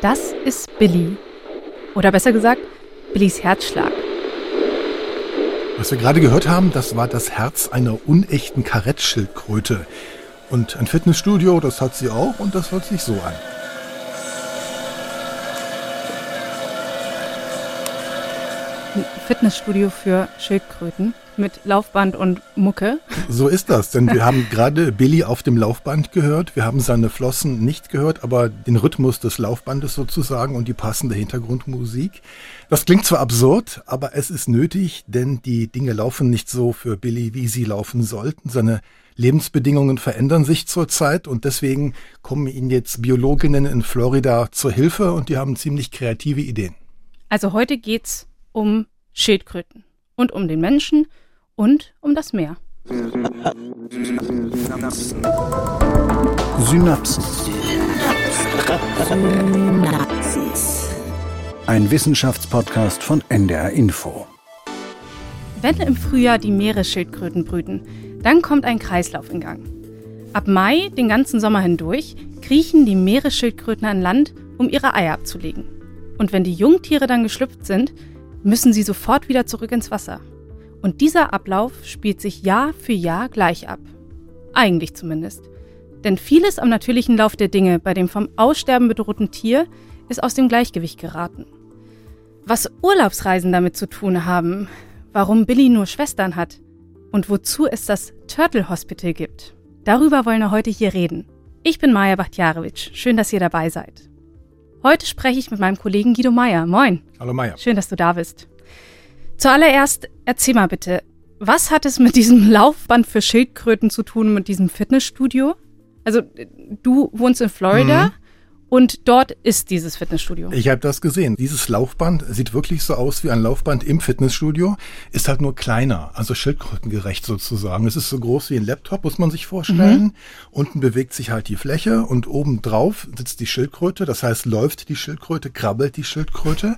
Das ist Billy. Oder besser gesagt, Billys Herzschlag. Was wir gerade gehört haben, das war das Herz einer unechten Karettschildkröte. Und ein Fitnessstudio, das hat sie auch und das hört sich so an. Ein Fitnessstudio für Schildkröten mit Laufband und Mucke. So ist das, denn wir haben gerade Billy auf dem Laufband gehört. Wir haben seine Flossen nicht gehört, aber den Rhythmus des Laufbandes sozusagen und die passende Hintergrundmusik. Das klingt zwar absurd, aber es ist nötig, denn die Dinge laufen nicht so für Billy, wie sie laufen sollten. Seine Lebensbedingungen verändern sich zurzeit und deswegen kommen ihnen jetzt Biologinnen in Florida zur Hilfe und die haben ziemlich kreative Ideen. Also heute geht's um Schildkröten und um den Menschen und um das Meer. Synapsen. Ein Wissenschaftspodcast von NDR Info. Wenn im Frühjahr die Meeresschildkröten brüten, dann kommt ein Kreislauf in Gang. Ab Mai, den ganzen Sommer hindurch, kriechen die Meeresschildkröten an Land, um ihre Eier abzulegen. Und wenn die Jungtiere dann geschlüpft sind, müssen sie sofort wieder zurück ins Wasser. Und dieser Ablauf spielt sich Jahr für Jahr gleich ab. Eigentlich zumindest. Denn vieles am natürlichen Lauf der Dinge bei dem vom Aussterben bedrohten Tier ist aus dem Gleichgewicht geraten. Was Urlaubsreisen damit zu tun haben, warum Billy nur Schwestern hat und wozu es das Turtle Hospital gibt, darüber wollen wir heute hier reden. Ich bin Maja Bachtjarewitsch. Schön, dass ihr dabei seid. Heute spreche ich mit meinem Kollegen Guido Meier. Moin. Hallo Meier. Schön, dass du da bist. Zuallererst erzähl mal bitte, was hat es mit diesem Laufband für Schildkröten zu tun, mit diesem Fitnessstudio? Also du wohnst in Florida. Mhm. Und dort ist dieses Fitnessstudio. Ich habe das gesehen. Dieses Laufband sieht wirklich so aus wie ein Laufband im Fitnessstudio, ist halt nur kleiner, also schildkrötengerecht sozusagen. Es ist so groß wie ein Laptop, muss man sich vorstellen. Mhm. Unten bewegt sich halt die Fläche und oben drauf sitzt die Schildkröte. Das heißt, läuft die Schildkröte, krabbelt die Schildkröte.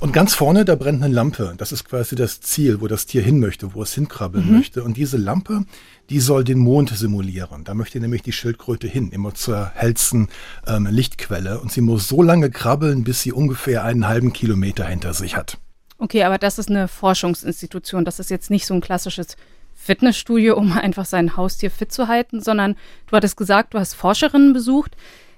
Und ganz vorne, da brennt eine Lampe. Das ist quasi das Ziel, wo das Tier hin möchte, wo es hinkrabbeln mhm. möchte. Und diese Lampe, die soll den Mond simulieren. Da möchte nämlich die Schildkröte hin, immer zur hellsten ähm, Lichtquelle. Und sie muss so lange krabbeln, bis sie ungefähr einen halben Kilometer hinter sich hat. Okay, aber das ist eine Forschungsinstitution. Das ist jetzt nicht so ein klassisches Fitnessstudio, um einfach sein Haustier fit zu halten, sondern du hattest gesagt, du hast Forscherinnen besucht.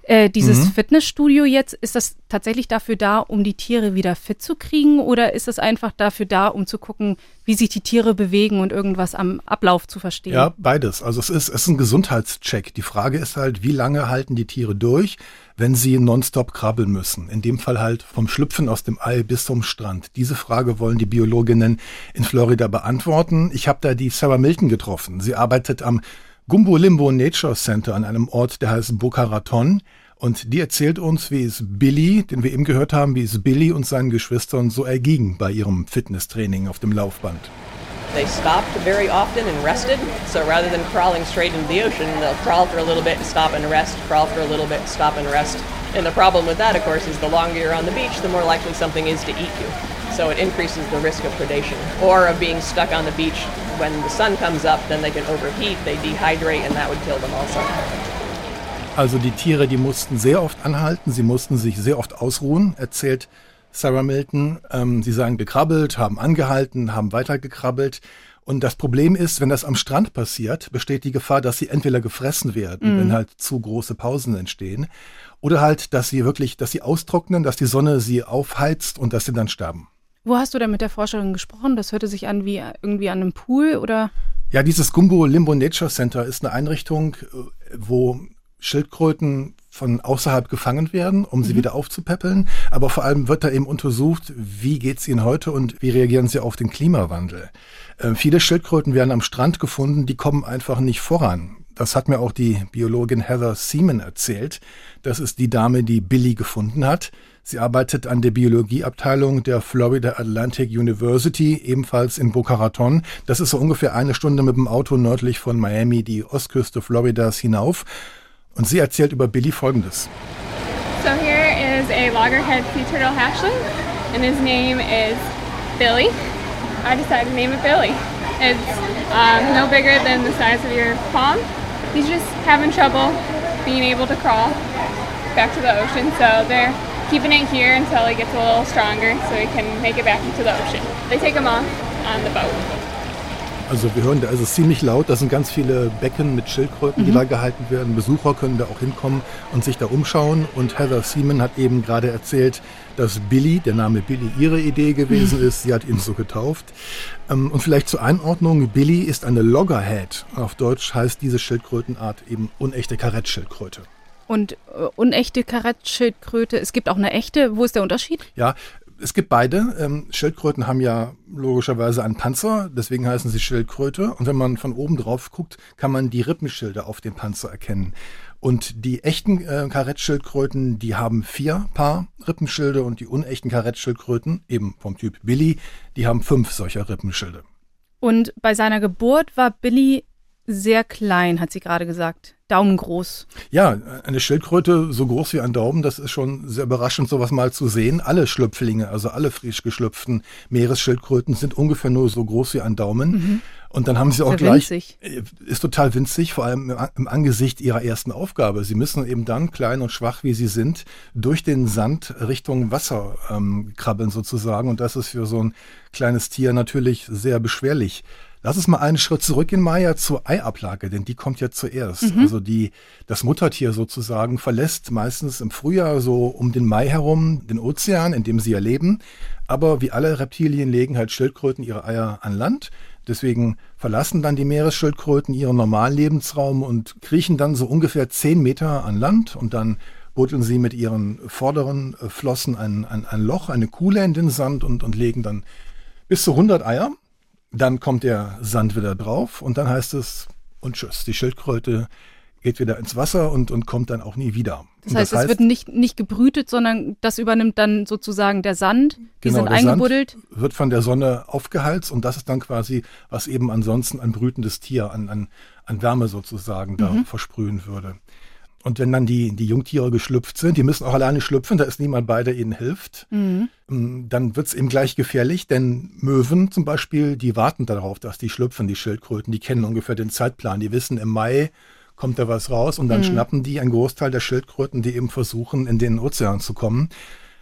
Äh, dieses mhm. Fitnessstudio jetzt, ist das tatsächlich dafür da, um die Tiere wieder fit zu kriegen oder ist es einfach dafür da, um zu gucken, wie sich die Tiere bewegen und irgendwas am Ablauf zu verstehen? Ja, beides. Also es ist, es ist ein Gesundheitscheck. Die Frage ist halt, wie lange halten die Tiere durch, wenn sie nonstop krabbeln müssen? In dem Fall halt vom Schlüpfen aus dem Ei bis zum Strand. Diese Frage wollen die Biologinnen in Florida beantworten. Ich habe da die Sarah Milton getroffen. Sie arbeitet am Gumbo Limbo Nature Center an einem Ort, der heißt Boca Raton. Und die erzählt uns, wie es Billy, den wir eben gehört haben, wie es Billy und seinen Geschwistern so erging bei ihrem Fitnesstraining auf dem Laufband. They stopped very often and rested. So rather than crawling straight into the ocean, they'll crawl for a little bit, stop and rest, crawl for a little bit, stop and rest. And the problem with that, of course, is the longer you're on the beach, the more likely something is to eat you. So it increases the risk of predation or of being stuck on the beach when the sun comes up, then they can overheat, they dehydrate, and that would kill them also. Also die Tiere, die mussten sehr oft anhalten, sie mussten sich sehr oft ausruhen, erzählt Sarah Milton. Ähm, sie seien gekrabbelt, haben angehalten, haben weitergekrabbelt. Und das Problem ist, wenn das am Strand passiert, besteht die Gefahr, dass sie entweder gefressen werden, mhm. wenn halt zu große Pausen entstehen, oder halt, dass sie wirklich, dass sie austrocknen, dass die Sonne sie aufheizt und dass sie dann sterben. Wo hast du denn mit der Forscherin gesprochen? Das hörte sich an wie irgendwie an einem Pool oder? Ja, dieses Gumbo Limbo Nature Center ist eine Einrichtung, äh, wo Schildkröten von außerhalb gefangen werden, um sie mhm. wieder aufzupäppeln. Aber vor allem wird da eben untersucht, wie geht es ihnen heute und wie reagieren sie auf den Klimawandel. Äh, viele Schildkröten werden am Strand gefunden, die kommen einfach nicht voran. Das hat mir auch die Biologin Heather Seaman erzählt. Das ist die Dame, die Billy gefunden hat. Sie arbeitet an der Biologieabteilung der Florida Atlantic University, ebenfalls in Boca Raton. Das ist so ungefähr eine Stunde mit dem Auto nördlich von Miami, die Ostküste Floridas hinauf. Und sie erzählt über Billy Folgendes. So here is a loggerhead sea turtle hatchling, and his name is Billy. I decided to name it Billy. It's um, no bigger than the size of your palm. He's just having trouble being able to crawl back to the ocean, so they're keeping it here until it gets a little stronger so we can make it back into the ocean. They take them off on the boat. Also wir hören, da ist es ziemlich laut. Da sind ganz viele Becken mit Schildkröten, die da gehalten werden. Besucher können da auch hinkommen und sich da umschauen. Und Heather Seaman hat eben gerade erzählt, dass Billy, der Name Billy, ihre Idee gewesen ist. Sie hat ihn so getauft. Ähm, Und vielleicht zur Einordnung, Billy ist eine Loggerhead. Auf Deutsch heißt diese Schildkrötenart eben unechte Karettschildkröte. Und äh, unechte Karettschildkröte, es gibt auch eine echte. Wo ist der Unterschied? Ja, es gibt beide. Ähm, Schildkröten haben ja logischerweise einen Panzer, deswegen heißen sie Schildkröte. Und wenn man von oben drauf guckt, kann man die Rippenschilde auf dem Panzer erkennen. Und die echten äh, Karettschildkröten, die haben vier Paar Rippenschilde und die unechten Karettschildkröten, eben vom Typ Billy, die haben fünf solcher Rippenschilde. Und bei seiner Geburt war Billy sehr klein, hat sie gerade gesagt. Daumengroß. Ja, eine Schildkröte so groß wie ein Daumen, das ist schon sehr überraschend, sowas mal zu sehen. Alle Schlüpflinge, also alle frisch geschlüpften Meeresschildkröten sind ungefähr nur so groß wie ein Daumen. Und dann haben sie auch gleich, winzig. äh, ist total winzig, vor allem im, im Angesicht ihrer ersten Aufgabe. Sie müssen eben dann, klein und schwach wie sie sind, durch den Sand Richtung Wasser ähm, krabbeln sozusagen. Und das ist für so ein kleines Tier natürlich sehr beschwerlich. Lass uns mal einen Schritt zurückgehen, Maya, zur Eiablage, denn die kommt ja zuerst. Also die, das Muttertier sozusagen verlässt meistens im Frühjahr so um den Mai herum den Ozean, in dem sie ja leben. Aber wie alle Reptilien legen halt Schildkröten ihre Eier an Land. Deswegen verlassen dann die Meeresschildkröten ihren normalen Lebensraum und kriechen dann so ungefähr zehn Meter an Land und dann buddeln sie mit ihren vorderen äh, Flossen ein, ein, ein Loch, eine Kuhle in den Sand und, und legen dann bis zu 100 Eier. Dann kommt der Sand wieder drauf und dann heißt es und tschüss. Die Schildkröte geht wieder ins Wasser und, und kommt dann auch nie wieder. Das Und heißt, es wird nicht, nicht gebrütet, sondern das übernimmt dann sozusagen der Sand. Die Genau, sind der Sand eingebuddelt. wird von der Sonne aufgeheizt und das ist dann quasi, was eben ansonsten ein brütendes Tier an, an, an Wärme sozusagen da Mhm. versprühen würde. Und wenn dann die, die Jungtiere geschlüpft sind, die müssen auch alleine schlüpfen, da ist niemand bei, der ihnen hilft, Mhm. ähm, dann wird's eben gleich gefährlich, denn Möwen zum Beispiel, die warten darauf, dass die schlüpfen, die Schildkröten, die kennen ungefähr den Zeitplan, die wissen, im Mai kommt da was raus und dann schnappen die einen Großteil der Schildkröten, die eben versuchen, in den Ozean zu kommen.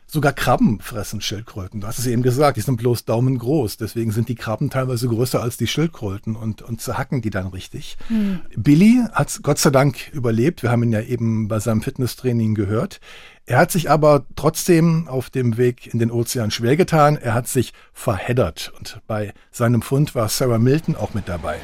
Sogar Krabben fressen Schildkröten. Du hast es eben gesagt, die sind bloß daumengroß. Deswegen sind die Krabben teilweise größer als die Schildkröten und, und zerhacken die dann richtig. Billy hat Gott sei Dank überlebt. Wir haben ihn ja eben bei seinem Fitnesstraining gehört. Er hat sich aber trotzdem auf dem Weg in den Ozean schwer getan. Er hat sich verheddert. Und bei seinem Fund war Sarah Milton auch mit dabei.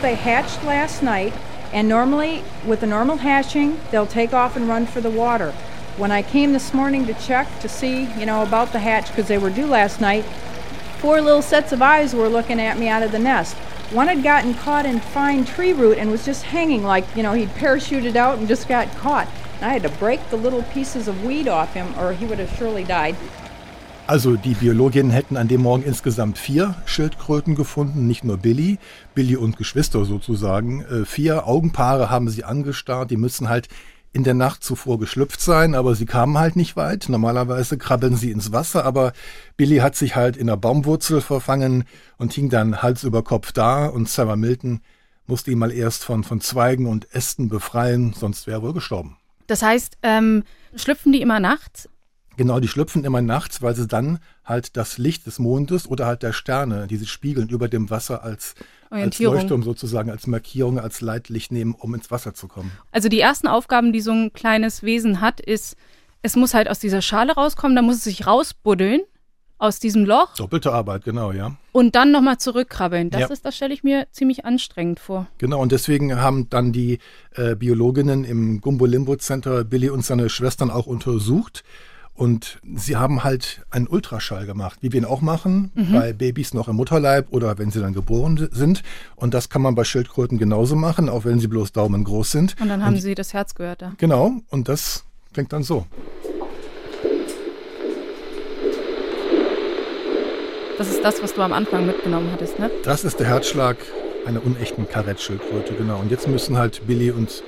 They hatched last night, and normally, with a normal hatching, they'll take off and run for the water. When I came this morning to check to see, you know, about the hatch, because they were due last night, four little sets of eyes were looking at me out of the nest. One had gotten caught in fine tree root and was just hanging like, you know, he'd parachuted out and just got caught. And I had to break the little pieces of weed off him, or he would have surely died. Also die Biologinnen hätten an dem Morgen insgesamt vier Schildkröten gefunden, nicht nur Billy, Billy und Geschwister sozusagen. Äh, Vier Augenpaare haben sie angestarrt, die müssen halt in der Nacht zuvor geschlüpft sein, aber sie kamen halt nicht weit. Normalerweise krabbeln sie ins Wasser, aber Billy hat sich halt in der Baumwurzel verfangen und hing dann Hals über Kopf da und Sarah Milton musste ihn mal erst von, von Zweigen und Ästen befreien, sonst wäre er wohl gestorben. Das heißt, ähm, schlüpfen die immer nachts? Genau, die schlüpfen immer nachts, weil sie dann halt das Licht des Mondes oder halt der Sterne, die sich spiegeln über dem Wasser als, als. Leuchtturm sozusagen, als Markierung, als Leitlicht nehmen, um ins Wasser zu kommen. Also die ersten Aufgaben, die so ein kleines Wesen hat, ist, es muss halt aus dieser Schale rauskommen, dann muss es sich rausbuddeln aus diesem Loch Doppelte Arbeit, genau, ja. und dann nochmal zurückkrabbeln. Das Ja. ist, das stelle ich mir ziemlich anstrengend vor. Genau, und deswegen haben dann die äh, Biologinnen im Gumbo Limbo Center Billy und seine Schwestern auch untersucht. Und sie haben halt einen Ultraschall gemacht, wie wir ihn auch machen, bei Babys noch im Mutterleib oder wenn sie dann geboren sind. Und das kann man bei Schildkröten genauso machen, auch wenn sie bloß daumengroß sind. Und dann haben sie das Herz gehört da. Genau, und das klingt dann so. Das ist das, was du am Anfang mitgenommen hattest, ne? Das ist der Herzschlag einer unechten Karettschildkröte, genau. Und jetzt müssen halt Billy und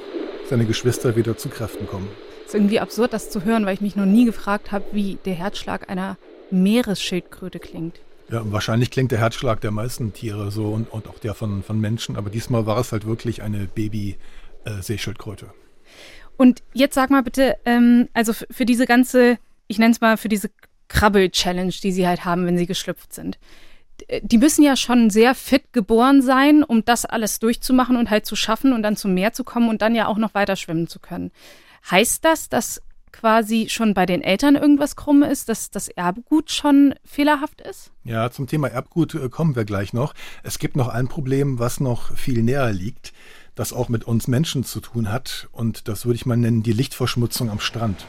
seine Geschwister wieder zu Kräften kommen. Ist irgendwie absurd, das zu hören, weil ich mich noch nie gefragt habe, wie der Herzschlag einer Meeresschildkröte klingt. Ja, wahrscheinlich klingt der Herzschlag der meisten Tiere so und, und auch der von, von Menschen, aber diesmal war es halt wirklich eine Baby-Seeschildkröte. Und jetzt sag mal bitte, ähm, also für diese ganze ich nenne es mal für diese Krabbel-Challenge, die sie halt haben, wenn sie geschlüpft sind. Die müssen ja schon sehr fit geboren sein, um das alles durchzumachen und halt zu schaffen und dann zum Meer zu kommen und dann ja auch noch weiter schwimmen zu können. Heißt das, dass quasi schon bei den Eltern irgendwas krumm ist, dass das Erbgut schon fehlerhaft ist? Ja, zum Thema Erbgut äh, kommen wir gleich noch. Es gibt noch ein Problem, was noch viel näher liegt, das auch mit uns Menschen zu tun hat. Und das würde ich mal nennen, die Lichtverschmutzung am Strand.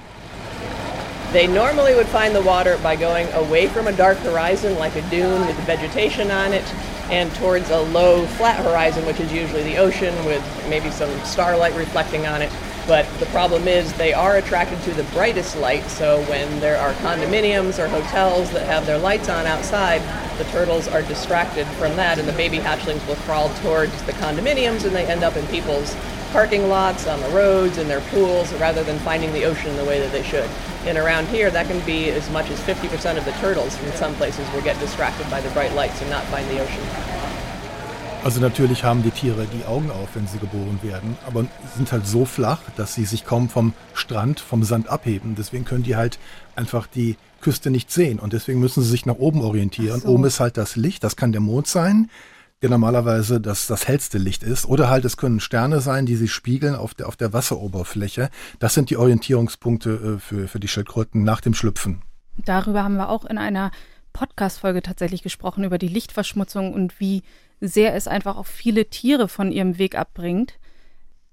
They normally would find the water by going away from a dark horizon like a dune with vegetation on it and towards a low flat horizon which is usually the ocean with maybe some starlight reflecting on it. But the problem is they are attracted to the brightest light, so when there are condominiums or hotels that have their lights on outside, the turtles are distracted from that, and the baby hatchlings will crawl towards the condominiums and they end up in people's parking lots, on the roads, in their pools, rather than finding the ocean the way that they should. And around here, that can be as much as 50% of the turtles in some places will get distracted by the bright lights and not find the ocean. Also natürlich haben die Tiere die Augen auf, wenn sie geboren werden, aber sind halt so flach, dass sie sich kaum vom Strand, vom Sand abheben. Deswegen können die halt einfach die Küste nicht sehen und deswegen müssen sie sich nach oben orientieren. So. Oben ist halt das Licht, das kann der Mond sein, der normalerweise das, das hellste Licht ist. Oder halt es können Sterne sein, die sich spiegeln auf der, auf der Wasseroberfläche. Das sind die Orientierungspunkte äh, für, für die Schildkröten nach dem Schlüpfen. Darüber haben wir auch in einer Podcast-Folge tatsächlich gesprochen, über die Lichtverschmutzung und wie sehr es einfach auch viele Tiere von ihrem Weg abbringt.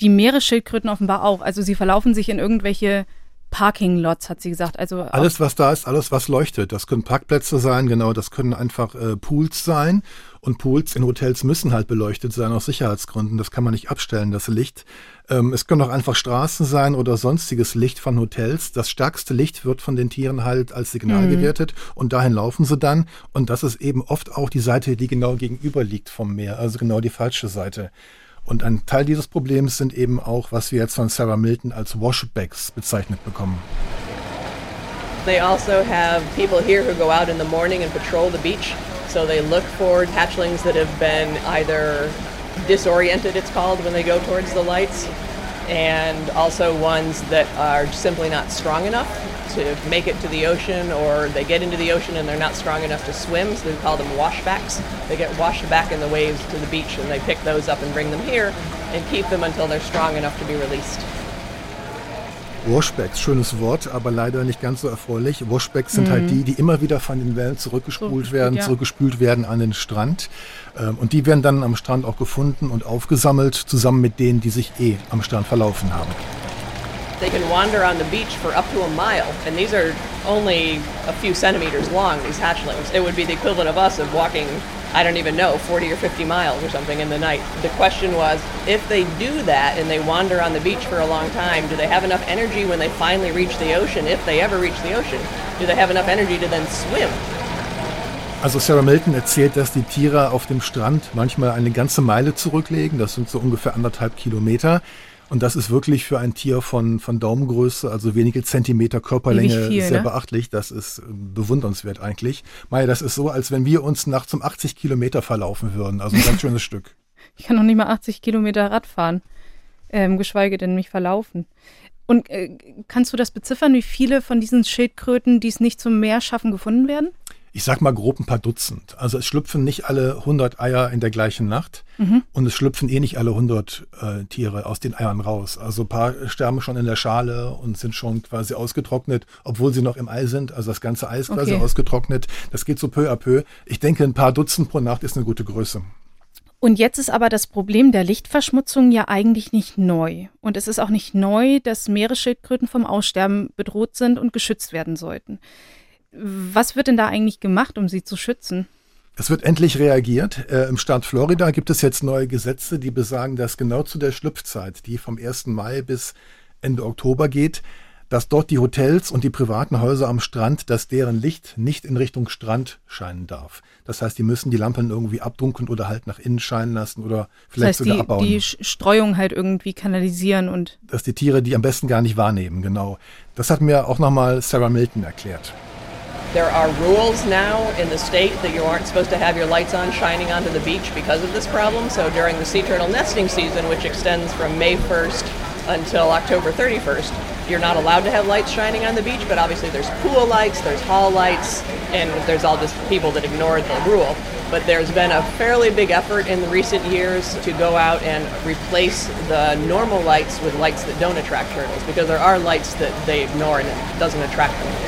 Die Meeresschildkröten offenbar auch. Also sie verlaufen sich in irgendwelche Parking-Lots, hat sie gesagt. Also alles, was da ist, alles, was leuchtet. Das können Parkplätze sein, genau, das können einfach äh, Pools sein. Und Pools in Hotels müssen halt beleuchtet sein aus Sicherheitsgründen. Das kann man nicht abstellen, das Licht. Ähm, es können auch einfach Straßen sein oder sonstiges Licht von Hotels. Das stärkste Licht wird von den Tieren halt als Signal mhm. gewertet und dahin laufen sie dann. Und das ist eben oft auch die Seite, die genau gegenüber liegt vom Meer, also genau die falsche Seite. Und ein Teil dieses Problems sind eben auch, was wir jetzt von Sarah Milton als Washbacks bezeichnet bekommen. They also have people here who go out in the morning and patrol the beach. So they look for hatchlings that have been either disoriented, it's called, when they go towards the lights, and also ones that are simply not strong enough to make it to the ocean or they get into the ocean and they're not strong enough to swim, so we call them washbacks. They get washed back in the waves to the beach and they pick those up and bring them here and keep them until they're strong enough to be released. Washbacks, schönes Wort, aber leider nicht ganz so erfreulich. Washbacks sind halt mhm. halt die, die immer wieder von den Wellen zurückgespult so, werden, ja. zurückgespült werden an den Strand. Ähm, und die werden dann am Strand auch gefunden und aufgesammelt, zusammen mit denen, die sich eh am Strand verlaufen haben. They can wander on the beach for up to a mile, and these are only a few centimeters long, these hatchlings. It would be the equivalent of us of walking, I don't even know, 40 or 50 miles or something in the night. The question was if they do that and they wander on the beach for a long time, do they have enough energy when they finally reach the ocean, if they ever reach the ocean? Do they have enough energy to then swim? Also Sarah Milton erzählt, dass die Tiere auf dem Strand manchmal eine ganze Meile zurücklegen. Das sind so ungefähr anderthalb Kilometer. Und das ist wirklich für ein Tier von, von Daumengröße, also wenige Zentimeter Körperlänge, viel, sehr ne? beachtlich. Das ist äh, bewundernswert eigentlich. Maya, das ist so, als wenn wir uns nachts um 80 Kilometer verlaufen würden. Also ein ganz schönes Stück. Ich kann noch nicht mal 80 Kilometer Rad fahren, ähm, geschweige denn mich verlaufen. Und äh, kannst du das beziffern, wie viele von diesen Schildkröten, die es nicht zum Meer schaffen, gefunden werden? Ich sag mal grob ein paar Dutzend. Also es schlüpfen nicht alle 100 Eier in der gleichen Nacht mhm. und es schlüpfen eh nicht alle 100 äh, Tiere aus den Eiern raus. Also ein paar sterben schon in der Schale und sind schon quasi ausgetrocknet, obwohl sie noch im Ei sind. Also das ganze Ei ist quasi okay. ausgetrocknet. Das geht so peu à peu. Ich denke, ein paar Dutzend pro Nacht ist eine gute Größe. Und jetzt ist aber das Problem der Lichtverschmutzung ja eigentlich nicht neu. Und es ist auch nicht neu, dass Meeresschildkröten vom Aussterben bedroht sind und geschützt werden sollten. Was wird denn da eigentlich gemacht, um sie zu schützen? Es wird endlich reagiert. Äh, Im Staat Florida gibt es jetzt neue Gesetze, die besagen, dass genau zu der Schlüpfzeit, die vom 1. Mai bis Ende Oktober geht, dass dort die Hotels und die privaten Häuser am Strand, dass deren Licht nicht in Richtung Strand scheinen darf. Das heißt, die müssen die Lampen irgendwie abdunkeln oder halt nach innen scheinen lassen oder vielleicht das heißt, sogar die, abbauen. Die Streuung halt irgendwie kanalisieren und. Dass die Tiere die am besten gar nicht wahrnehmen, genau. Das hat mir auch nochmal Sarah Milton erklärt. There are rules now in the state that you aren't supposed to have your lights on shining onto the beach because of this problem. So during the sea turtle nesting season, which extends from May 1st until October 31st, you're not allowed to have lights shining on the beach, but obviously there's pool lights, there's hall lights, and there's all just people that ignore the rule. But there's been a fairly big effort in the recent years to go out and replace the normal lights with lights that don't attract turtles because there are lights that they ignore and it doesn't attract them.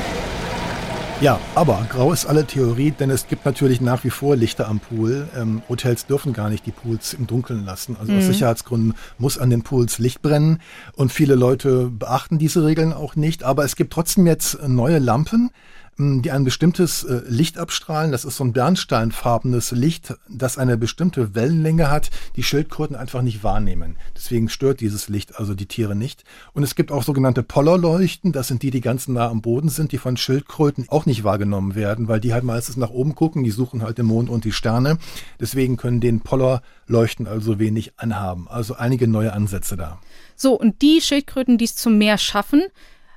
Ja, aber grau ist alle Theorie, denn es gibt natürlich nach wie vor Lichter am Pool. Ähm, Hotels dürfen gar nicht die Pools im Dunkeln lassen. Also aus Sicherheitsgründen muss an den Pools Licht brennen. Und viele Leute beachten diese Regeln auch nicht. Aber es gibt trotzdem jetzt neue Lampen, die ein bestimmtes äh, Licht abstrahlen. Das ist so ein bernsteinfarbenes Licht, das eine bestimmte Wellenlänge hat, die Schildkröten einfach nicht wahrnehmen. Deswegen stört dieses Licht also die Tiere nicht. Und es gibt auch sogenannte Pollerleuchten. Das sind die, die ganz nah am Boden sind, die von Schildkröten auch nicht wahrgenommen werden, weil die halt meistens nach oben gucken. Die suchen halt den Mond und die Sterne. Deswegen können den Pollerleuchten also wenig anhaben. Also einige neue Ansätze da. So, und die Schildkröten, die es zum Meer schaffen,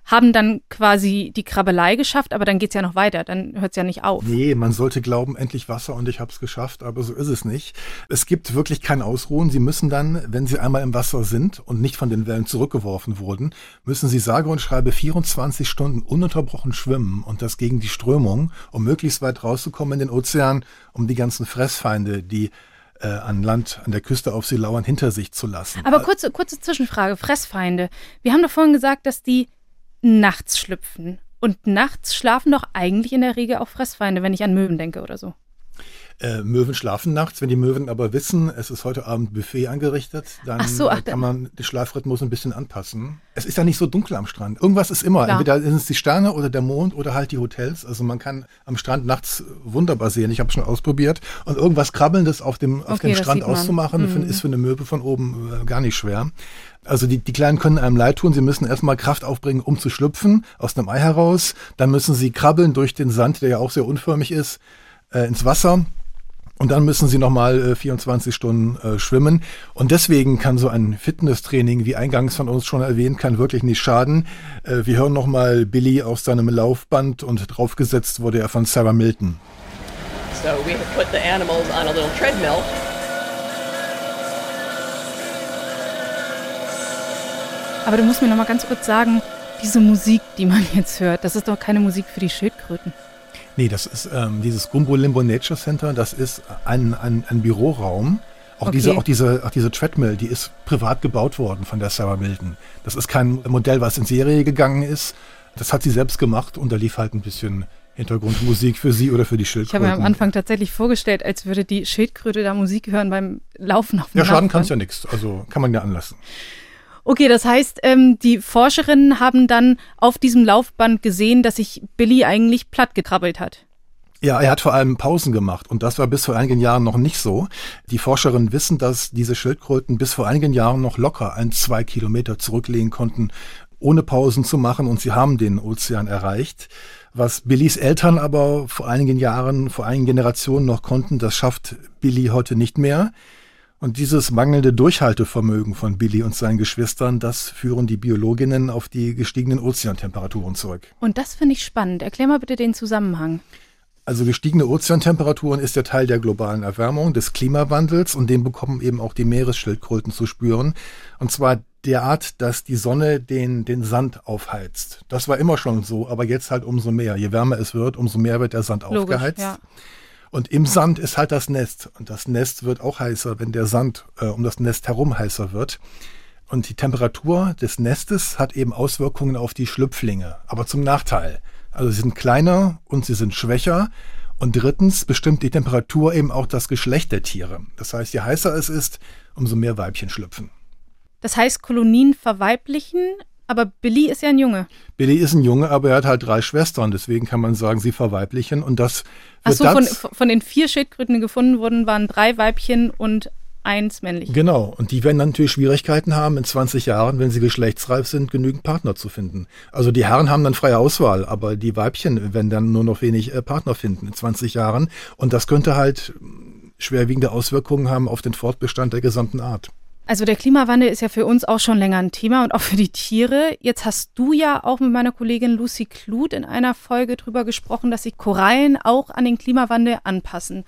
haben dann quasi die Krabbelei geschafft, aber dann geht's ja noch weiter, dann hört's ja nicht auf. Nee, man sollte glauben, endlich Wasser und ich hab's geschafft, aber so ist es nicht. Es gibt wirklich kein Ausruhen. Sie müssen dann, wenn sie einmal im Wasser sind und nicht von den Wellen zurückgeworfen wurden, müssen sie sage und schreibe 24 Stunden ununterbrochen schwimmen und das gegen die Strömung, um möglichst weit rauszukommen in den Ozean, um die ganzen Fressfeinde, die äh, an Land, an der Küste auf sie lauern, hinter sich zu lassen. Aber kurze, kurze Zwischenfrage, Fressfeinde. Wir haben doch vorhin gesagt, dass die nachts schlüpfen. Und nachts schlafen doch eigentlich in der Regel auch Fressfeinde, wenn ich an Möwen denke oder so. Äh, Möwen schlafen nachts. Wenn die Möwen aber wissen, es ist heute Abend Buffet angerichtet, dann so, ach, kann man den Schlafrhythmus ein bisschen anpassen. Es ist ja nicht so dunkel am Strand. Irgendwas ist immer. Klar. Entweder sind es die Sterne oder der Mond oder halt die Hotels. Also man kann am Strand nachts wunderbar sehen. Ich habe schon ausprobiert. Und irgendwas Krabbelndes auf dem, auf Okay, dem Strand auszumachen, find- ist für eine Möwe von oben äh, gar nicht schwer. Also die, die Kleinen können einem leid tun. Sie müssen erstmal Kraft aufbringen, um zu schlüpfen aus einem Ei heraus. Dann müssen sie krabbeln durch den Sand, der ja auch sehr unförmig ist, äh, ins Wasser. Und dann müssen sie nochmal äh, 24 Stunden äh, schwimmen. Und deswegen kann so ein Fitnesstraining, wie eingangs von uns schon erwähnt, kann wirklich nicht schaden. Äh, wir hören nochmal Billy aus seinem Laufband und draufgesetzt wurde er von Sarah Milton. So we have put the animals on a little treadmill Aber du musst mir noch mal ganz kurz sagen, diese Musik, die man jetzt hört, das ist doch keine Musik für die Schildkröten. Nee, das ist ähm, dieses Gumbo Limbo Nature Center, das ist ein, ein, ein Büroraum. Auch, Okay. diese, auch, diese, auch diese Treadmill, die ist privat gebaut worden von der Sarah Milton. Das ist kein Modell, was in Serie gegangen ist. Das hat sie selbst gemacht und da lief halt ein bisschen Hintergrundmusik für sie oder für die Ich Schildkröten. habe mir am Anfang tatsächlich vorgestellt, als würde die Schildkröte da Musik hören beim Laufen auf dem Ja, schaden Laufband. kann's ja nichts. Also kann man ja anlassen. Okay, das heißt, ähm, die Forscherinnen haben dann auf diesem Laufband gesehen, dass sich Billy eigentlich platt gekrabbelt hat. Ja, er hat vor allem Pausen gemacht und das war bis vor einigen Jahren noch nicht so. Die Forscherinnen wissen, dass diese Schildkröten bis vor einigen Jahren noch locker ein, zwei Kilometer zurücklegen konnten, ohne Pausen zu machen und sie haben den Ozean erreicht. Was Billys Eltern aber vor einigen Jahren, vor einigen Generationen noch konnten, das schafft Billy heute nicht mehr. Und dieses mangelnde Durchhaltevermögen von Billy und seinen Geschwistern, das führen die Biologinnen auf die gestiegenen Ozeantemperaturen zurück. Und das finde ich spannend. Erklär mal bitte den Zusammenhang. Also gestiegene Ozeantemperaturen ist der Teil der globalen Erwärmung, des Klimawandels und den bekommen eben auch die Meeresschildkröten zu spüren. Und zwar derart, dass die Sonne den, den Sand aufheizt. Das war immer schon so, aber jetzt halt umso mehr. Je wärmer es wird, umso mehr wird der Sand Logisch, aufgeheizt. ja. Und im Sand ist halt das Nest. Und das Nest wird auch heißer, wenn der Sand äh, um das Nest herum heißer wird. Und die Temperatur des Nestes hat eben Auswirkungen auf die Schlüpflinge, aber zum Nachteil. Also sie sind kleiner und sie sind schwächer. Und drittens bestimmt die Temperatur eben auch das Geschlecht der Tiere. Das heißt, je heißer es ist, umso mehr Weibchen schlüpfen. Das heißt, Kolonien verweiblichen, aber Billy ist ja ein Junge. Billy ist ein Junge, aber er hat halt drei Schwestern, deswegen kann man sagen, sie verweiblichen. Und das Ach wird so, von, von den vier Schildkröten, die gefunden wurden, waren drei Weibchen und eins männlich. Genau, und die werden dann natürlich Schwierigkeiten haben, in 20 Jahren, wenn sie geschlechtsreif sind, genügend Partner zu finden. Also die Herren haben dann freie Auswahl, aber die Weibchen werden dann nur noch wenig äh, Partner finden in 20 Jahren. Und das könnte halt mh, schwerwiegende Auswirkungen haben auf den Fortbestand der gesamten Art. Also der Klimawandel ist ja für uns auch schon länger ein Thema und auch für die Tiere. Jetzt hast du ja auch mit meiner Kollegin Lucy Kluth in einer Folge drüber gesprochen, dass sich Korallen auch an den Klimawandel anpassen.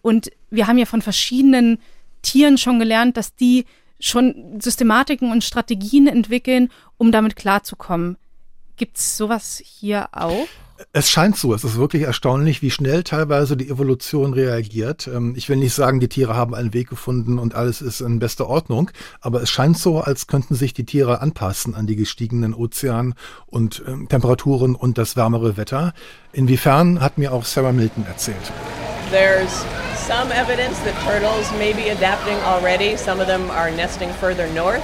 Und wir haben ja von verschiedenen Tieren schon gelernt, dass die schon Systematiken und Strategien entwickeln, um damit klarzukommen. Gibt es sowas hier auch? Es scheint so. Es ist wirklich erstaunlich, wie schnell teilweise die Evolution reagiert. Ähm, ich will nicht sagen, die Tiere haben einen Weg gefunden und alles ist in bester Ordnung, aber es scheint so, als könnten sich die Tiere anpassen an die gestiegenen Ozean- und ähm, Temperaturen und das wärmere Wetter. Inwiefern hat mir auch Sarah Milton erzählt. There's some evidence that turtles may be adapting already. Some of them are nesting further north.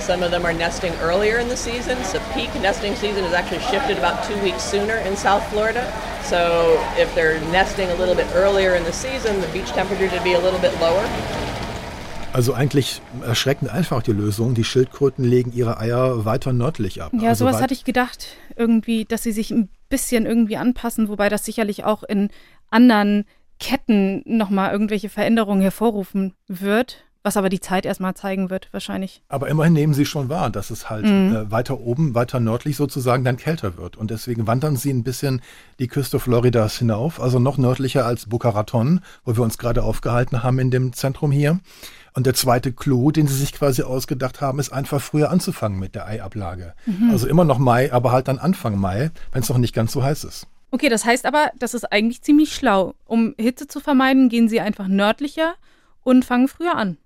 Some of them are nesting earlier in the season. So peak nesting season is actually shifted about two weeks sooner in South Florida. So if they're nesting a little bit earlier in the season, the beach temperature should be a little bit lower. Also eigentlich erschreckend einfach die Lösung. Die Schildkröten legen ihre Eier weiter nördlich ab. Ja, also sowas hatte ich gedacht, irgendwie, dass sie sich ein bisschen irgendwie anpassen, wobei das sicherlich auch in anderen Ketten nochmal irgendwelche Veränderungen hervorrufen wird. Was aber die Zeit erstmal zeigen wird, wahrscheinlich. Aber immerhin nehmen sie schon wahr, dass es halt mhm. äh, weiter oben, weiter nördlich sozusagen dann kälter wird. Und deswegen wandern sie ein bisschen die Küste Floridas hinauf, also noch nördlicher als Boca Raton, wo wir uns gerade aufgehalten haben in dem Zentrum hier. Und der zweite Clou, den sie sich quasi ausgedacht haben, ist einfach früher anzufangen mit der Eiablage. Mhm. Also immer noch Mai, aber halt dann Anfang Mai, wenn es noch nicht ganz so heiß ist. Okay, das heißt aber, das ist eigentlich ziemlich schlau. Um Hitze zu vermeiden, gehen sie einfach nördlicher und fangen früher an.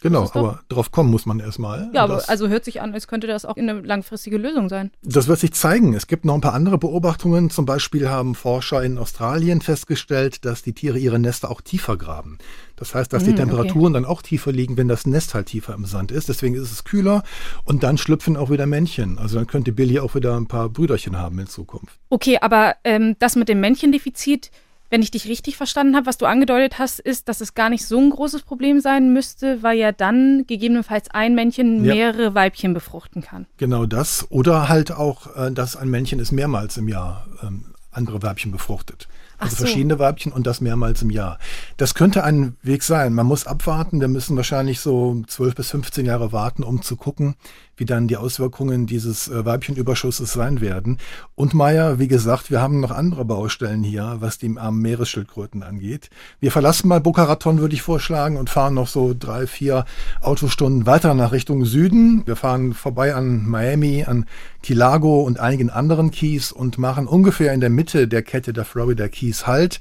Genau, aber drauf kommen muss man erstmal. Ja, aber also hört sich an, als könnte das auch eine langfristige Lösung sein. Das wird sich zeigen. Es gibt noch ein paar andere Beobachtungen. Zum Beispiel haben Forscher in Australien festgestellt, dass die Tiere ihre Nester auch tiefer graben. Das heißt, dass die hm, Temperaturen okay. dann auch tiefer liegen, wenn das Nest halt tiefer im Sand ist. Deswegen ist es kühler und dann schlüpfen auch wieder Männchen. Also dann könnte Billy auch wieder ein paar Brüderchen haben in Zukunft. Okay, aber ähm, das mit dem Männchendefizit, wenn ich dich richtig verstanden habe, was du angedeutet hast, ist, dass es gar nicht so ein großes Problem sein müsste, weil ja dann gegebenenfalls ein Männchen mehrere ja. Weibchen befruchten kann. Genau das. Oder halt auch, äh, dass ein Männchen es mehrmals im Jahr ähm, andere Weibchen befruchtet. Also so. verschiedene Weibchen und das mehrmals im Jahr. Das könnte ein Weg sein. Man muss abwarten. Wir müssen wahrscheinlich so 12 bis 15 Jahre warten, um zu gucken, wie dann die Auswirkungen dieses äh, Weibchenüberschusses sein werden. Und Maya, wie gesagt, wir haben noch andere Baustellen hier, was die armen Meeresschildkröten angeht. Wir verlassen mal Boca Raton, würde ich vorschlagen, und fahren noch so drei, vier Autostunden weiter nach Richtung Süden. Wir fahren vorbei an Miami, an Kilago und einigen anderen Keys und machen ungefähr in der Mitte der Kette der Florida Keys Halt.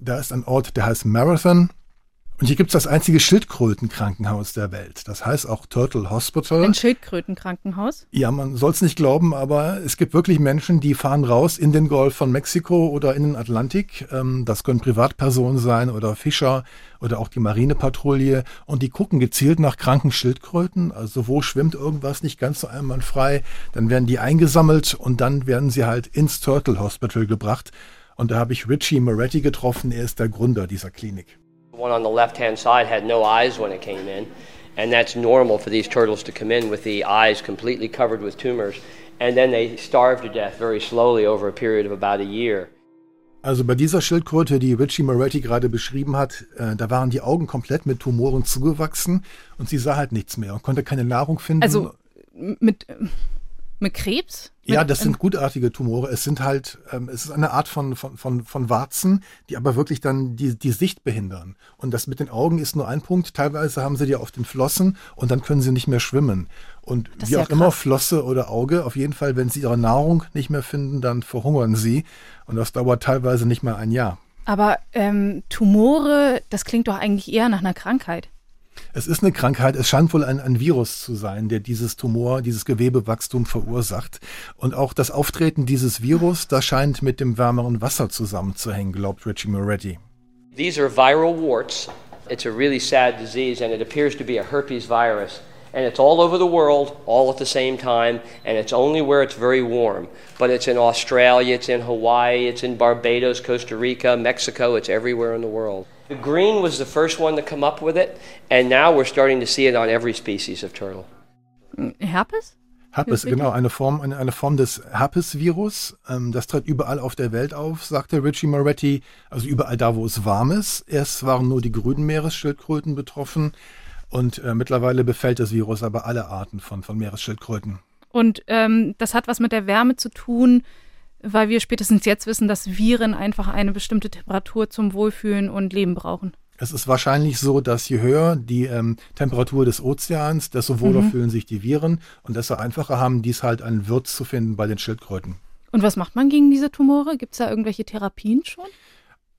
Da ist ein Ort, der heißt Marathon. Und hier gibt's das einzige Schildkrötenkrankenhaus der Welt. Das heißt auch Turtle Hospital. Ein Schildkrötenkrankenhaus? Ja, man soll's nicht glauben, aber es gibt wirklich Menschen, die fahren raus in den Golf von Mexiko oder in den Atlantik. Ähm, das können Privatpersonen sein oder Fischer oder auch die Marinepatrouille. Und die gucken gezielt nach kranken Schildkröten. Also wo schwimmt irgendwas nicht ganz so einwandfrei. Dann werden die eingesammelt und dann werden sie halt ins Turtle Hospital gebracht. Und da habe ich Richie Moretti getroffen. Er ist der Gründer dieser Klinik. One on the left hand side had no eyes when it came in, and that's normal for these turtles to come in with the eyes completely covered with tumors, and then they starve to death very slowly over a period of about a year. Also bei dieser Schildkröte, die Richie Moretti gerade beschrieben hat, äh, da waren die Augen komplett mit Tumoren zugewachsen und sie sah halt nichts mehr und konnte keine Nahrung finden. Also mit mit Krebs? Mit ja, das sind gutartige Tumore. Es sind halt, ähm, es ist eine Art von, von, von, von Warzen, die aber wirklich dann die, die Sicht behindern. Und das mit den Augen ist nur ein Punkt. Teilweise haben sie die auf den Flossen und dann können sie nicht mehr schwimmen. Und das wie auch ja immer, Flosse oder Auge, auf jeden Fall, wenn sie ihre Nahrung nicht mehr finden, dann verhungern sie. Und das dauert teilweise nicht mal ein Jahr. Aber ähm, Tumore, das klingt doch eigentlich eher nach einer Krankheit. Es ist eine Krankheit, es scheint wohl ein, ein Virus zu sein, der dieses Tumor, dieses Gewebewachstum verursacht. Und auch das Auftreten dieses Virus, das scheint mit dem wärmeren Wasser zusammenzuhängen, glaubt Richie Moretti. These are viral warts. It's a really sad disease and it appears to be a herpes virus. and it's all over the world all at the same time and it's only where it's very warm but it's in australia it's in hawaii it's in barbados costa rica mexico it's everywhere in the world The green was the first one to come up with it, and now we're starting to see it on every species of turtle. Herpes? Herpes, genau, eine Form, eine, eine Form des Herpesvirus. Ähm, das tritt überall auf der Welt auf, sagte Richie Moretti. Also überall da, wo es warm ist. Erst waren nur die grünen Meeresschildkröten betroffen und äh, mittlerweile befällt das Virus aber alle Arten von, von Meeresschildkröten. Und ähm, das hat was mit der Wärme zu tun, weil wir spätestens jetzt wissen, dass Viren einfach eine bestimmte Temperatur zum Wohlfühlen und Leben brauchen. Es ist wahrscheinlich so, dass je höher die ähm, Temperatur des Ozeans, desto wohler Mhm. fühlen sich die Viren und desto einfacher haben dies halt einen Wirt zu finden bei den Schildkröten. Und was macht man gegen diese Tumore? Gibt es da irgendwelche Therapien schon?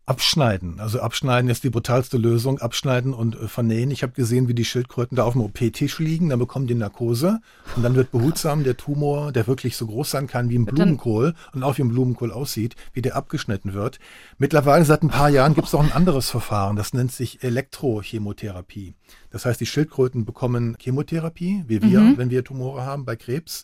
Abschneiden. Also abschneiden ist die brutalste Lösung. Abschneiden und äh, vernähen. Ich habe gesehen, wie die Schildkröten da auf dem OP-Tisch liegen. Dann bekommen die Narkose und dann wird behutsam der Tumor, der wirklich so groß sein kann wie ein Blumenkohl und auch wie ein Blumenkohl aussieht, wie der abgeschnitten wird. Mittlerweile seit ein paar Jahren gibt es auch ein anderes Verfahren. Das nennt sich Elektrochemotherapie. Das heißt, die Schildkröten bekommen Chemotherapie, wie wir, Mhm. wenn wir Tumore haben bei Krebs.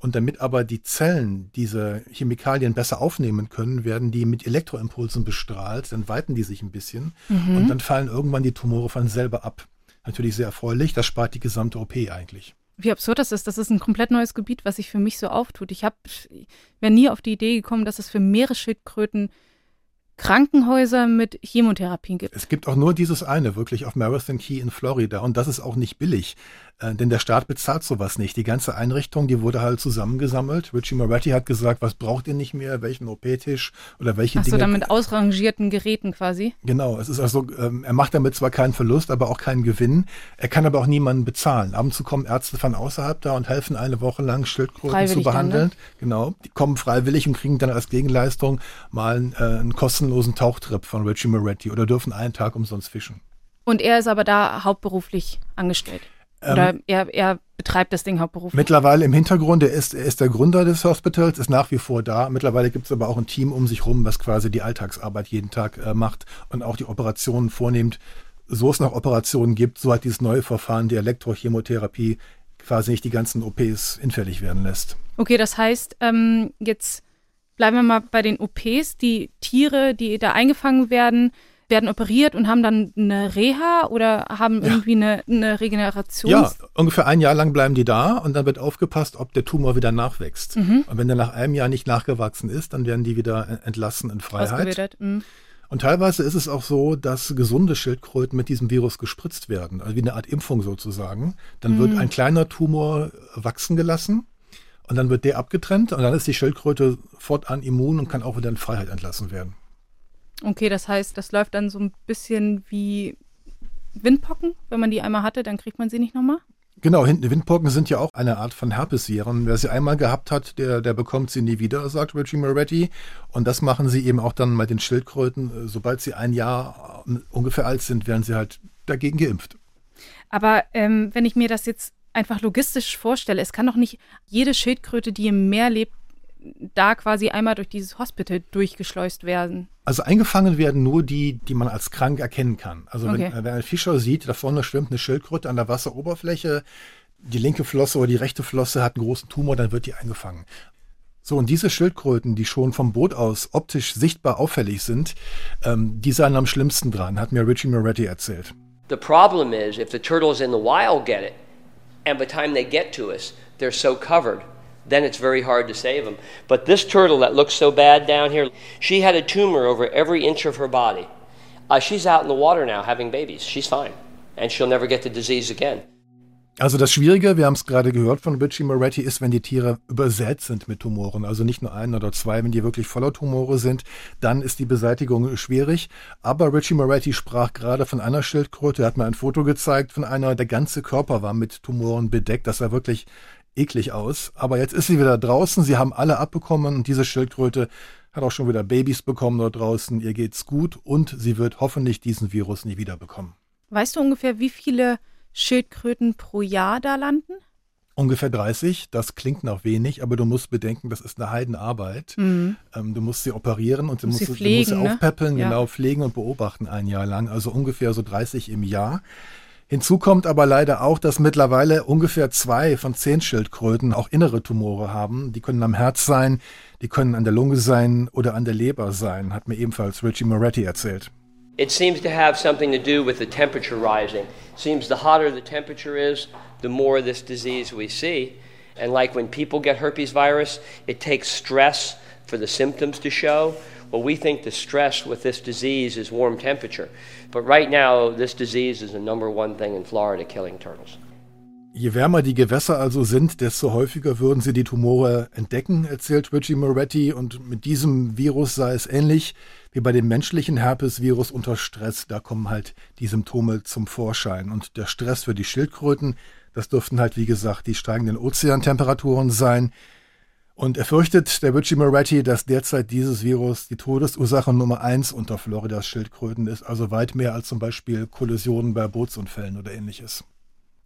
Und damit aber die Zellen diese Chemikalien besser aufnehmen können, werden die mit Elektroimpulsen bestrahlt, dann weiten die sich ein bisschen Mhm. und dann fallen irgendwann die Tumore von selber ab. Natürlich sehr erfreulich, das spart die gesamte OP eigentlich. Wie absurd das ist. Das ist ein komplett neues Gebiet, was sich für mich so auftut. Ich habe wäre nie auf die Idee gekommen, dass es für Meeresschildkröten Krankenhäuser mit Chemotherapien gibt. Es gibt auch nur dieses eine, wirklich auf Marathon Key in Florida. Und das ist auch nicht billig, äh, denn der Staat bezahlt sowas nicht. Die ganze Einrichtung, die wurde halt zusammengesammelt. Richie Moretti hat gesagt, was braucht ihr nicht mehr, welchen OP-Tisch oder welche Ach so, Dinge. dann mit ausrangierten Geräten quasi. Genau, es ist also, ähm, er macht damit zwar keinen Verlust, aber auch keinen Gewinn. Er kann aber auch niemanden bezahlen. Ab und zu kommen Ärzte von außerhalb da und helfen eine Woche lang Schildkröten Freiwillig zu dann, behandeln. ne? Genau, die kommen freiwillig und kriegen dann als Gegenleistung mal einen, äh, einen kostenlosen Tauchtrip von Richie Moretti oder dürfen einen Tag umsonst fischen. Und er ist aber da hauptberuflich angestellt. Oder er, er betreibt das Ding hauptberuflich. Mittlerweile im Hintergrund, er ist, er ist der Gründer des Hospitals, ist nach wie vor da. Mittlerweile gibt es aber auch ein Team um sich rum, was quasi die Alltagsarbeit jeden Tag äh, macht und auch die Operationen vornimmt. So es noch Operationen gibt, so hat dieses neue Verfahren der Elektrochemotherapie quasi nicht die ganzen OPs hinfällig werden lässt. Okay, das heißt, ähm, jetzt bleiben wir mal bei den OPs. Die Tiere, die da eingefangen werden, werden operiert und haben dann eine Reha oder haben irgendwie eine, eine Regeneration. Ja, ungefähr ein Jahr lang bleiben die da und dann wird aufgepasst, ob der Tumor wieder nachwächst. Und wenn der nach einem Jahr nicht nachgewachsen ist, dann werden die wieder entlassen in Freiheit. Mhm. Und teilweise ist es auch so, dass gesunde Schildkröten mit diesem Virus gespritzt werden, also wie eine Art Impfung sozusagen. Dann wird ein kleiner Tumor wachsen gelassen und dann wird der abgetrennt und dann ist die Schildkröte fortan immun und kann auch wieder in Freiheit entlassen werden. Okay, das heißt, das läuft dann so ein bisschen wie Windpocken. Wenn man die einmal hatte, dann kriegt man sie nicht nochmal. Genau, hinten Windpocken sind ja auch eine Art von Herpesviren. Wer sie einmal gehabt hat, der, der bekommt sie nie wieder, sagt Richie Moretti. Und das machen sie eben auch dann mit den Schildkröten. Sobald sie ein Jahr äh, ungefähr alt sind, werden sie halt dagegen geimpft. Aber ähm, wenn ich mir das jetzt einfach logistisch vorstelle, es kann doch nicht jede Schildkröte, die im Meer lebt, da quasi einmal durch dieses Hospital durchgeschleust werden. Also eingefangen werden nur die, die man als krank erkennen kann. Also Okay. wenn, äh, wenn ein Fischer sieht, da vorne schwimmt eine Schildkröte an der Wasseroberfläche, die linke Flosse oder die rechte Flosse hat einen großen Tumor, dann wird die eingefangen. So, und diese Schildkröten, die schon vom Boot aus optisch sichtbar auffällig sind, ähm, die seien am schlimmsten dran, hat mir Richie Moretti erzählt. The problem is if the turtles in the wild get it, and by the time they get to us, they're so covered, then it's very hard to save them. But this turtle that looks so bad down here, she had a tumor over every inch of her body. Uh, she's out in the water now having babies. She's fine, and she'll never get the disease again. Also das Schwierige, wir haben es gerade gehört von Richie Moretti, ist, wenn die Tiere übersät sind mit Tumoren. Also nicht nur ein oder zwei, wenn die wirklich voller Tumore sind, dann ist die Beseitigung schwierig. Aber Richie Moretti sprach gerade von einer Schildkröte. Er hat mir ein Foto gezeigt von einer, der ganze Körper war mit Tumoren bedeckt. Das sah wirklich eklig aus. Aber jetzt ist sie wieder draußen. Sie haben alle abbekommen und diese Schildkröte hat auch schon wieder Babys bekommen dort draußen. Ihr geht's gut und sie wird hoffentlich diesen Virus nie wieder bekommen. Weißt du ungefähr, wie viele Schildkröten pro Jahr da landen? Ungefähr 30, das klingt noch wenig, aber du musst bedenken, das ist eine Heidenarbeit. Ähm, du musst sie operieren und du Musst musst, sie du musst sie pflegen, ne? aufpäppeln, Ja. genau, pflegen und beobachten ein Jahr lang, also ungefähr so 30 im Jahr. Hinzu kommt aber leider auch, dass mittlerweile ungefähr zwei von zehn Schildkröten auch innere Tumore haben. Die können am Herz sein, die können an der Lunge sein oder an der Leber sein, hat mir ebenfalls Richie Moretti erzählt. It seems to have something to do with the temperature rising. Seems the hotter the temperature is, the more this disease we see. And like when people get herpes virus, it takes stress for the symptoms to show. Well, we think the stress with this disease is warm temperature. But right now, this disease is the number one thing in Florida killing turtles. Je wärmer die Gewässer also sind, desto häufiger würden sie die Tumore entdecken, erzählt Richie Moretti. Und mit diesem Virus sei es ähnlich wie bei dem menschlichen Herpesvirus unter Stress. Da kommen halt die Symptome zum Vorschein. Und der Stress für die Schildkröten, das dürften halt, wie gesagt, die steigenden Ozeantemperaturen sein. Und er fürchtet, der Richie Moretti, dass derzeit dieses Virus die Todesursache Nummer eins unter Floridas Schildkröten ist, also weit mehr als zum Beispiel Kollisionen bei Bootsunfällen oder ähnliches.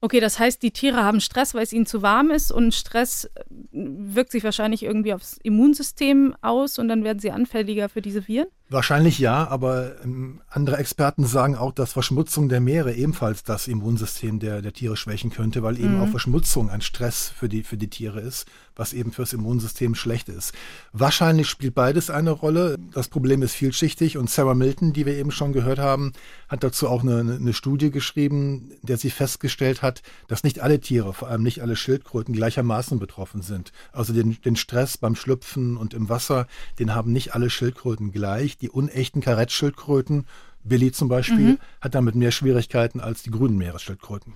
Okay, das heißt, die Tiere haben Stress, weil es ihnen zu warm ist und Stress äh, wirkt sich wahrscheinlich irgendwie aufs Immunsystem aus und dann werden sie anfälliger für diese Viren? Wahrscheinlich ja, aber ähm, andere Experten sagen auch, dass Verschmutzung der Meere ebenfalls das Immunsystem der, der Tiere schwächen könnte, weil eben mhm. auch Verschmutzung ein Stress für die, für die Tiere ist, was eben fürs Immunsystem schlecht ist. Wahrscheinlich spielt beides eine Rolle. Das Problem ist vielschichtig und Sarah Milton, die wir eben schon gehört haben, hat dazu auch eine, eine Studie geschrieben, der sie festgestellt hat, dass nicht alle Tiere, vor allem nicht alle Schildkröten, gleichermaßen betroffen sind. Also den, den Stress beim Schlüpfen und im Wasser, den haben nicht alle Schildkröten gleich nicht die unechten Karettschildkröten. Billy zum Beispiel mhm. hat damit mehr Schwierigkeiten als die grünen Meeresschildkröten.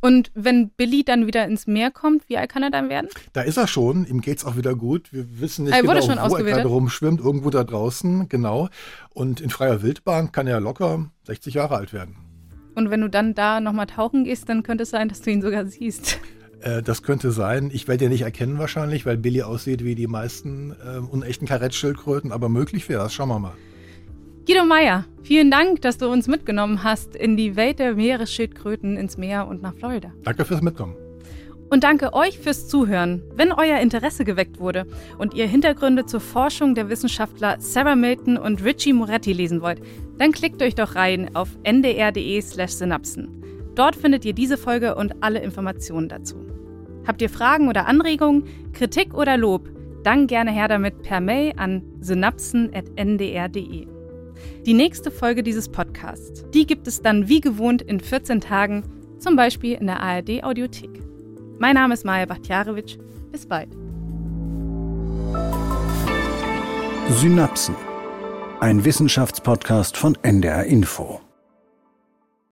Und wenn Billy dann wieder ins Meer kommt, wie alt kann er dann werden? Da ist er schon, ihm geht es auch wieder gut. Wir wissen nicht er genau, wo er gerade rumschwimmt, irgendwo da draußen, genau. Und in freier Wildbahn kann er locker 60 Jahre alt werden. Und wenn du dann da nochmal tauchen gehst, dann könnte es sein, dass du ihn sogar siehst. Äh, das könnte sein. Ich werde ihn nicht erkennen wahrscheinlich, weil Billy aussieht wie die meisten äh, unechten Karettschildkröten, aber möglich wäre das. Schauen wir mal. Guido Meier, vielen Dank, dass du uns mitgenommen hast in die Welt der Meeresschildkröten ins Meer und nach Florida. Danke fürs Mitkommen. Und danke euch fürs Zuhören. Wenn euer Interesse geweckt wurde und ihr Hintergründe zur Forschung der Wissenschaftler Sarah Milton und Richie Moretti lesen wollt, dann klickt euch doch rein auf ndr.de/synapsen. Dort findet ihr diese Folge und alle Informationen dazu. Habt ihr Fragen oder Anregungen, Kritik oder Lob, dann gerne her damit per Mail an synapsen.ndr.de. Die nächste Folge dieses Podcasts, die gibt es dann wie gewohnt in 14 Tagen, zum Beispiel in der ARD Audiothek. Mein Name ist Maja Bachtjarewitsch. Bis bald. Synapsen. Ein Wissenschaftspodcast von NDR Info.